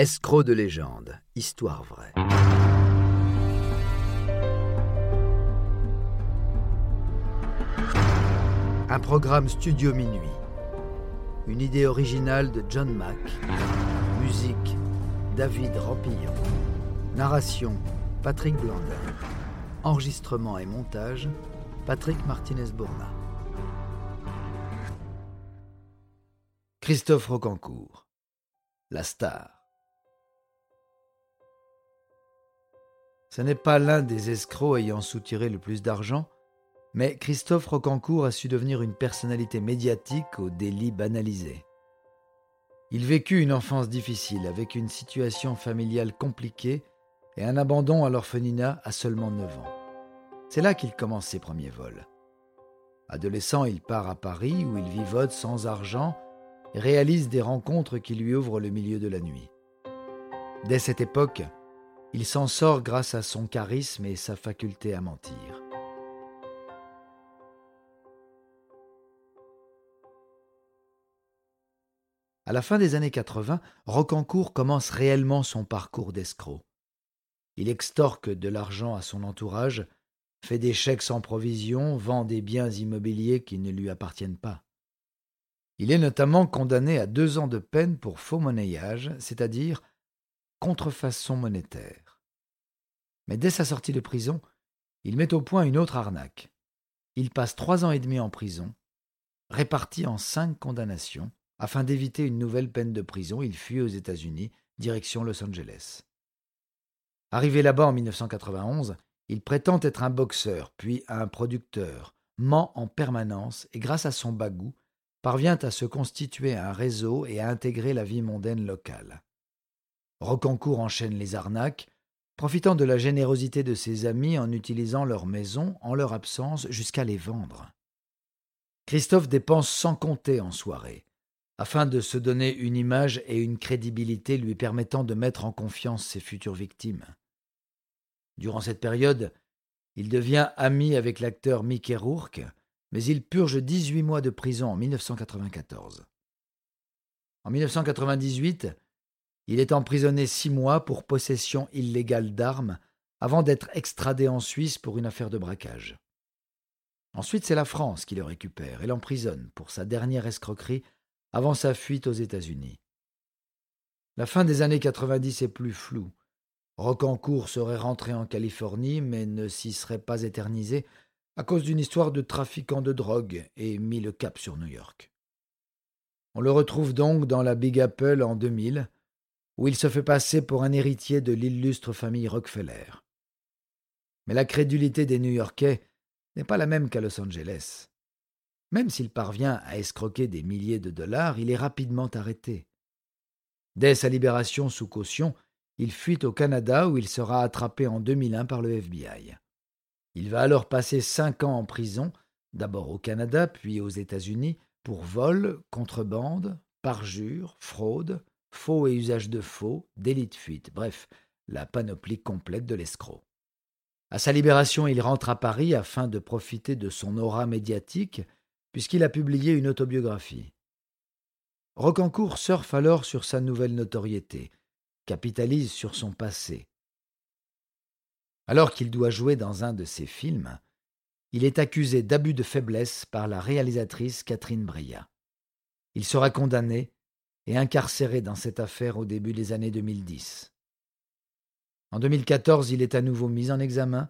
Escroc de légende, histoire vraie. Un programme studio minuit. Une idée originale de John Mack. Musique David Rampillon. Narration Patrick Blandin. Enregistrement et montage Patrick Martinez-Bourna. Christophe Rocancourt. La star. Ce n'est pas l'un des escrocs ayant soutiré le plus d'argent, mais Christophe Rocancourt a su devenir une personnalité médiatique au délit banalisé. Il vécut une enfance difficile avec une situation familiale compliquée et un abandon à l'orphelinat à seulement 9 ans. C'est là qu'il commence ses premiers vols. Adolescent, il part à Paris où il vivote sans argent et réalise des rencontres qui lui ouvrent le milieu de la nuit. Dès cette époque, il s'en sort grâce à son charisme et sa faculté à mentir. À la fin des années 80, Rocancourt commence réellement son parcours d'escroc. Il extorque de l'argent à son entourage, fait des chèques sans provision, vend des biens immobiliers qui ne lui appartiennent pas. Il est notamment condamné à deux ans de peine pour faux monnayage, c'est-à-dire contrefaçon monétaire. Mais dès sa sortie de prison, il met au point une autre arnaque. Il passe trois ans et demi en prison, répartis en cinq condamnations. Afin d'éviter une nouvelle peine de prison, il fuit aux États-Unis, direction Los Angeles. Arrivé là-bas en 1991, il prétend être un boxeur, puis un producteur, ment en permanence et grâce à son bagou, parvient à se constituer un réseau et à intégrer la vie mondaine locale. Rocancourt enchaîne les arnaques, profitant de la générosité de ses amis en utilisant leurs maisons en leur absence jusqu'à les vendre. Christophe dépense sans compter en soirée, afin de se donner une image et une crédibilité lui permettant de mettre en confiance ses futures victimes. Durant cette période, il devient ami avec l'acteur Mickey Rourke, mais il purge 18 mois de prison en 1994. En 1998, il est emprisonné six mois pour possession illégale d'armes avant d'être extradé en Suisse pour une affaire de braquage. Ensuite, c'est la France qui le récupère et l'emprisonne pour sa dernière escroquerie avant sa fuite aux États-Unis. La fin des années 90 est plus floue. Rocancourt serait rentré en Californie, mais ne s'y serait pas éternisé à cause d'une histoire de trafiquant de drogue et mis le cap sur New York. On le retrouve donc dans la Big Apple en 2000, où il se fait passer pour un héritier de l'illustre famille Rockefeller. Mais la crédulité des New-Yorkais n'est pas la même qu'à Los Angeles. Même s'il parvient à escroquer des milliers de dollars, il est rapidement arrêté. Dès sa libération sous caution, il fuit au Canada où il sera attrapé en 2001 par le FBI. Il va alors passer cinq ans en prison, d'abord au Canada puis aux États-Unis, pour vol, contrebande, parjure, fraude, faux et usage de faux, délit de fuite, bref, la panoplie complète de l'escroc. À sa libération, il rentre à Paris afin de profiter de son aura médiatique, puisqu'il a publié une autobiographie. Rocancourt surfe alors sur sa nouvelle notoriété, capitalise sur son passé. Alors qu'il doit jouer dans un de ses films, il est accusé d'abus de faiblesse par la réalisatrice Catherine Breillat. Il sera condamné et incarcéré dans cette affaire au début des années 2010. En 2014, il est à nouveau mis en examen,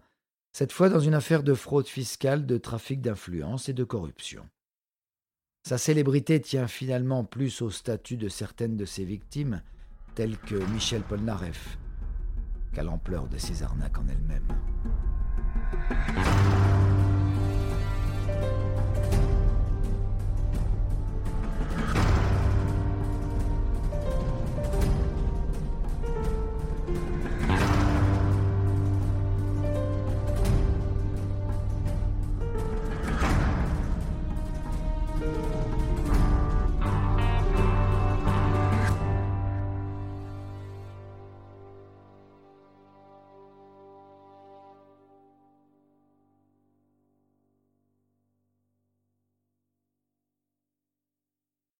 cette fois dans une affaire de fraude fiscale, de trafic d'influence et de corruption. Sa célébrité tient finalement plus au statut de certaines de ses victimes, telles que Michel Polnareff, qu'à l'ampleur de ses arnaques en elle-même.